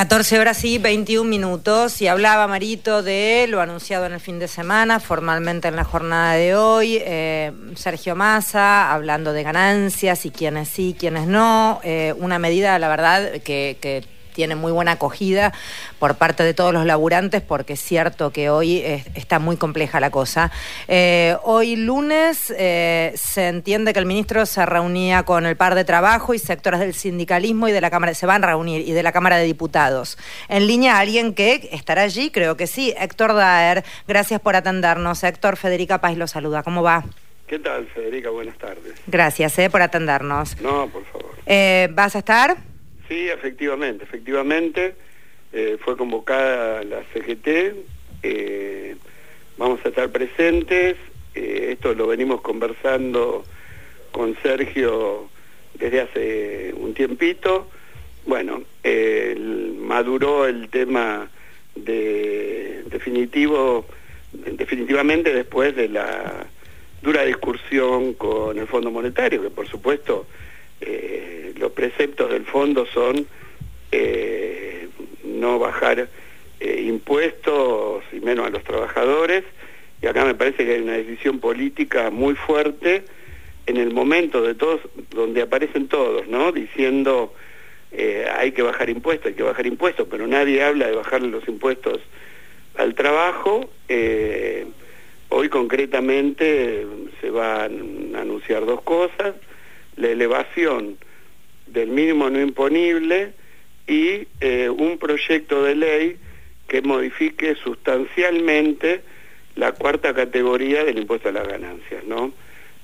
14 horas y 21 minutos y hablaba Marito de lo anunciado en el fin de semana, formalmente en la jornada de hoy, eh, Sergio Massa hablando de ganancias y quiénes sí, quiénes no, eh, una medida, la verdad, que, que tiene muy buena acogida por parte de todos los laburantes, porque es cierto que hoy está muy compleja la cosa. Eh, hoy lunes eh, se entiende que el ministro se reunía con el par de trabajo y sectores del sindicalismo y de la Cámara, se van a reunir, y de la Cámara de Diputados. En línea alguien que estará allí, creo que sí, Héctor Daer, gracias por atendernos. Héctor, Federica Paz lo saluda, ¿cómo va? ¿Qué tal, Federica? Buenas tardes. Gracias eh, por atendernos. No, por favor. Eh, ¿Vas a estar? Sí, efectivamente, efectivamente. Eh, fue convocada la CGT. Eh, vamos a estar presentes. Eh, esto lo venimos conversando con Sergio desde hace un tiempito. Bueno, maduró el tema de definitivo, definitivamente después de la dura discusión con el Fondo Monetario, que por supuesto los preceptos del fondo son eh, no bajar eh, impuestos y menos a los trabajadores, y acá me parece que hay una decisión política muy fuerte en el momento de todos, donde aparecen todos, ¿no? Diciendo hay que bajar impuestos, hay que bajar impuestos, pero nadie habla de bajarle los impuestos al trabajo. hoy concretamente se van a anunciar dos cosas la elevación del mínimo no imponible y eh, un proyecto de ley que modifique sustancialmente la cuarta categoría del impuesto a las ganancias, ¿no?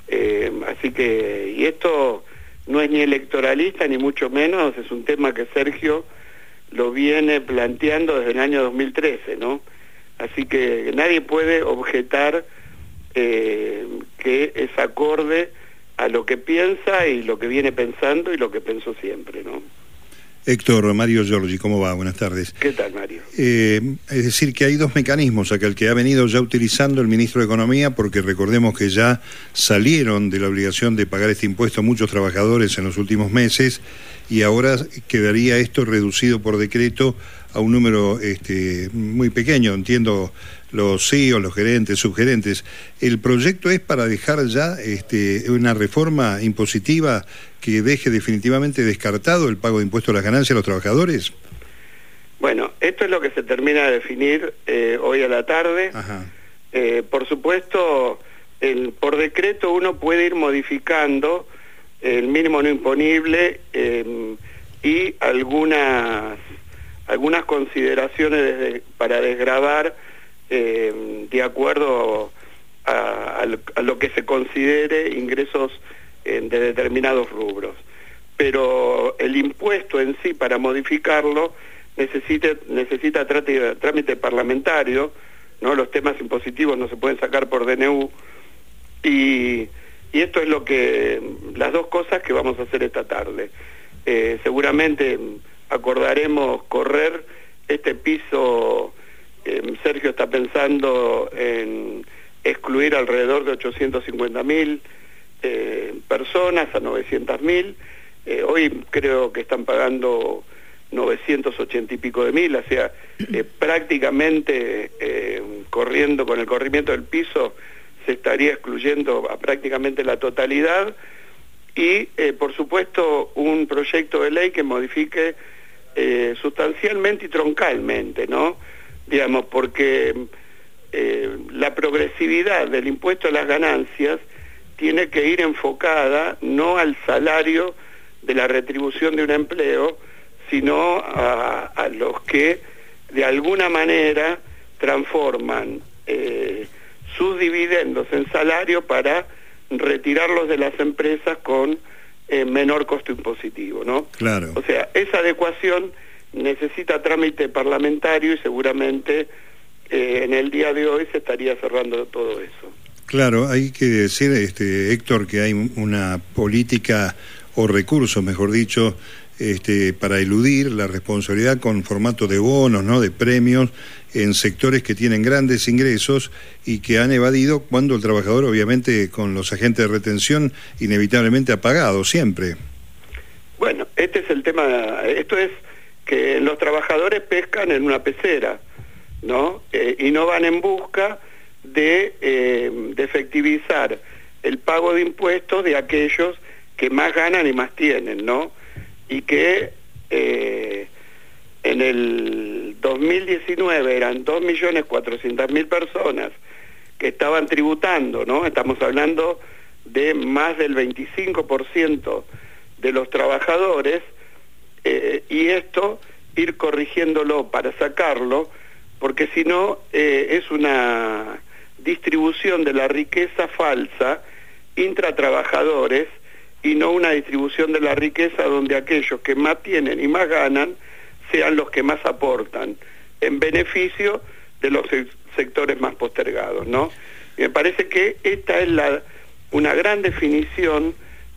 Eh, así que, y esto no es ni electoralista ni mucho menos, es un tema que Sergio lo viene planteando desde el año 2013, ¿no? Así que nadie puede objetar eh, que es acorde a lo que piensa y lo que viene pensando y lo que pensó siempre, ¿no? Héctor, Mario Giorgi, ¿cómo va? Buenas tardes. ¿Qué tal, Mario? Eh, es decir, que hay dos mecanismos, acá el que ha venido ya utilizando el ministro de Economía, porque recordemos que ya salieron de la obligación de pagar este impuesto muchos trabajadores en los últimos meses, y ahora quedaría esto reducido por decreto a un número este, muy pequeño, entiendo los CEOs, los gerentes, subgerentes. ¿El proyecto es para dejar ya este, una reforma impositiva que deje definitivamente descartado el pago de impuestos a las ganancias a los trabajadores? Bueno, esto es lo que se termina de definir eh, hoy a la tarde. Eh, por supuesto, el, por decreto uno puede ir modificando el mínimo no imponible em, y algunas algunas consideraciones para desgravar eh, de acuerdo a, lo que se considere ingresos de determinados rubros. Pero el impuesto en sí, para modificarlo, necesita, necesita trámite, parlamentario, ¿no? los temas impositivos no se pueden sacar por DNU, y, esto es lo que, las dos cosas que vamos a hacer esta tarde. Eh, seguramente acordaremos correr este piso Em, Sergio está pensando en excluir alrededor de 850 mil eh, personas a 900 mil. Eh, hoy creo que están pagando 980 y pico de mil, o sea, eh, prácticamente corriendo con el corrimiento del piso se estaría excluyendo a prácticamente la totalidad y por supuesto un proyecto de ley que modifique sustancialmente y troncalmente, ¿no? digamos, porque eh, la progresividad del impuesto a las ganancias tiene que ir enfocada no al salario de la retribución de un empleo, sino a, los que de alguna manera transforman eh, sus dividendos en salario para retirarlos de las empresas con eh, menor costo impositivo, ¿no? Claro. O sea, esa adecuación necesita trámite parlamentario y seguramente eh, en el día de hoy se estaría cerrando todo eso. Claro, hay que decir, este, Héctor, que hay una política o recursos, mejor dicho, este, para eludir la responsabilidad con formato de bonos, ¿no? de premios en sectores que tienen grandes ingresos y que han evadido cuando el trabajador, obviamente, con los agentes de retención, inevitablemente ha pagado siempre. Bueno, este es el tema, esto es que los trabajadores pescan en una pecera, ¿no? Eh, y no van en busca de, eh, de, efectivizar el pago de impuestos de aquellos que más ganan y más tienen, ¿no? Y que eh, en el 2019 eran 2.400.000 personas que estaban tributando, ¿no? Estamos hablando de más del 25% de los trabajadores eh, y esto ir corrigiéndolo para sacarlo, porque si no eh, es una distribución de la riqueza falsa intratrabajadores y no una distribución de la riqueza donde aquellos que más tienen y más ganan sean los que más aportan en beneficio de los sectores más postergados, ¿no? me parece que esta es la, una gran definición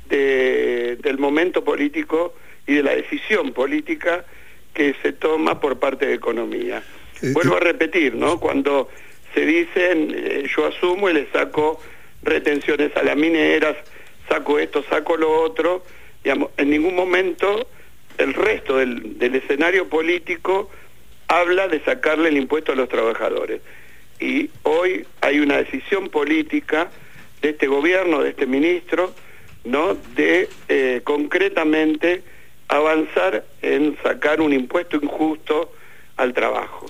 del momento político y de la decisión política que se toma por parte de economía. Eh, Vuelvo a repetir, ¿no? Cuando se dicen, eh, yo asumo y le saco retenciones a las mineras, saco esto, saco lo otro, digamos, en ningún momento el resto del, del escenario político habla de sacarle el impuesto a los trabajadores y hoy hay una decisión política de este gobierno, de este ministro, ¿no? de eh, concretamente avanzar en sacar un impuesto injusto al trabajo.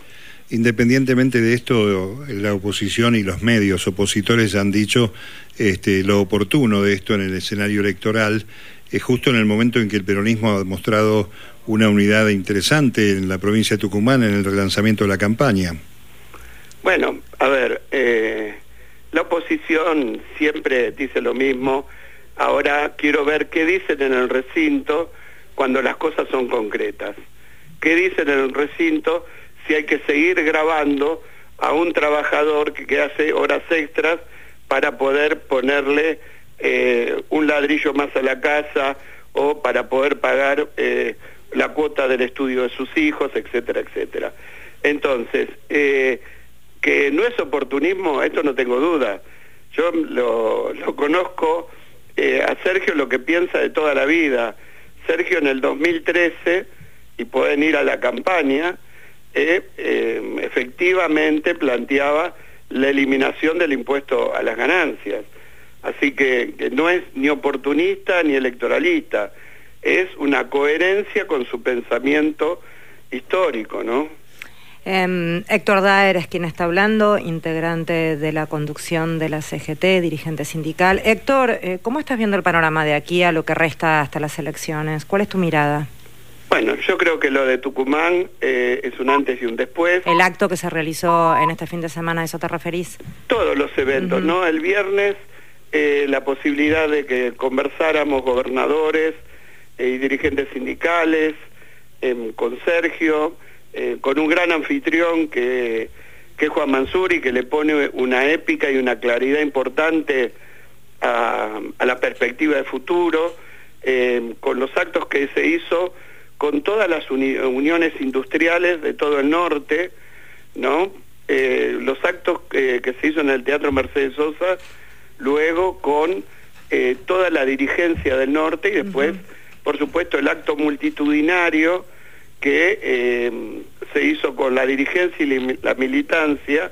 Independientemente de esto, la oposición y los medios opositores han dicho este, lo oportuno de esto en el escenario electoral, es justo en el momento en que el peronismo ha demostrado una unidad interesante en la provincia de Tucumán en el relanzamiento de la campaña. Bueno, a ver, eh, la oposición siempre dice lo mismo. Ahora quiero ver qué dicen en el recinto cuando las cosas son concretas. ¿Qué dicen en el recinto si hay que seguir grabando a un trabajador que, hace horas extras para poder ponerle eh, un ladrillo más a la casa o para poder pagar eh, la cuota del estudio de sus hijos, etcétera, etcétera. Entonces, que no es oportunismo, esto no tengo duda. Yo lo, conozco eh, a Sergio lo que piensa de toda la vida. Sergio en el 2013, y pueden ir a la campaña, eh, efectivamente planteaba la eliminación del impuesto a las ganancias. Así que, no es ni oportunista ni electoralista, es una coherencia con su pensamiento histórico, ¿no? Eh, Héctor Daer es quien está hablando, integrante de la conducción de la CGT, dirigente sindical. Héctor, eh, ¿cómo estás viendo el panorama de aquí a lo que resta hasta las elecciones? ¿Cuál es tu mirada? Bueno, yo creo que lo de Tucumán eh, es un antes y un después. El acto que se realizó en este fin de semana, ¿a eso te referís? Todos los eventos, ¿no? El viernes eh, la posibilidad de que conversáramos gobernadores y dirigentes sindicales em, con Sergio eh, con un gran anfitrión que, que es Juan Mansuri, que le pone una épica y una claridad importante a, la perspectiva de futuro, eh, con los actos que se hizo con todas las uniones industriales de todo el norte, ¿no? Eh, los actos que se hizo en el Teatro Mercedes Sosa, luego con toda la dirigencia del norte y después, por supuesto, el acto multitudinario que eh, se hizo con la dirigencia y la militancia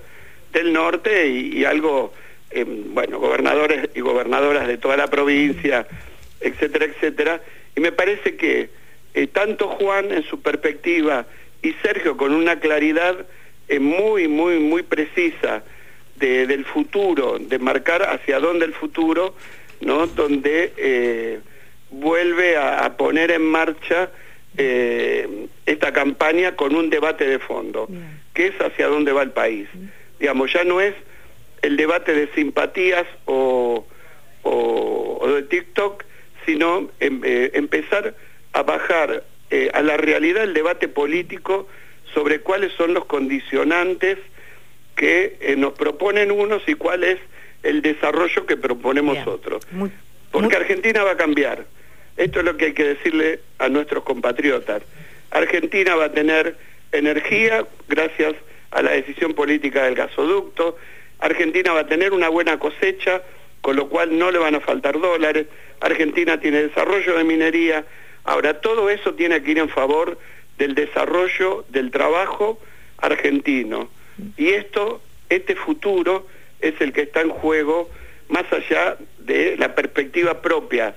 del norte y, algo, eh, bueno, gobernadores y gobernadoras de toda la provincia, etcétera, etcétera. Y me parece que eh, tanto Juan en su perspectiva y Sergio con una claridad muy, muy, muy precisa del futuro, de marcar hacia dónde el futuro, ¿no? Donde vuelve a poner en marcha eh, esta campaña con un debate de fondo, que es hacia dónde va el país. Digamos, ya no es el debate de simpatías o, de TikTok, sino em, eh, empezar a bajar eh, a la realidad el debate político sobre cuáles son los condicionantes que nos proponen unos y cuál es el desarrollo que proponemos otros. Porque Argentina va a cambiar. Esto es lo que hay que decirle a nuestros compatriotas. Argentina va a tener energía gracias a la decisión política del gasoducto. Argentina va a tener una buena cosecha, con lo cual no le van a faltar dólares. Argentina tiene desarrollo de minería. Ahora, todo eso tiene que ir en favor del desarrollo del trabajo argentino. Y esto, este futuro es el que está en juego más allá de la perspectiva propia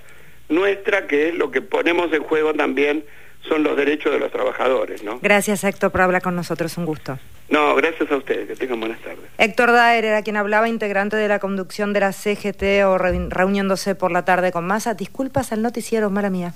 nuestra, que es lo que ponemos en juego también son los derechos de los trabajadores, ¿no? Gracias, Héctor, por hablar con nosotros. Un gusto. No, gracias a ustedes. Que tengan buenas tardes. Héctor Daer era quien hablaba, integrante de la conducción de la CGT o reuniéndose por la tarde con masa. Disculpas al noticiero, mala mía.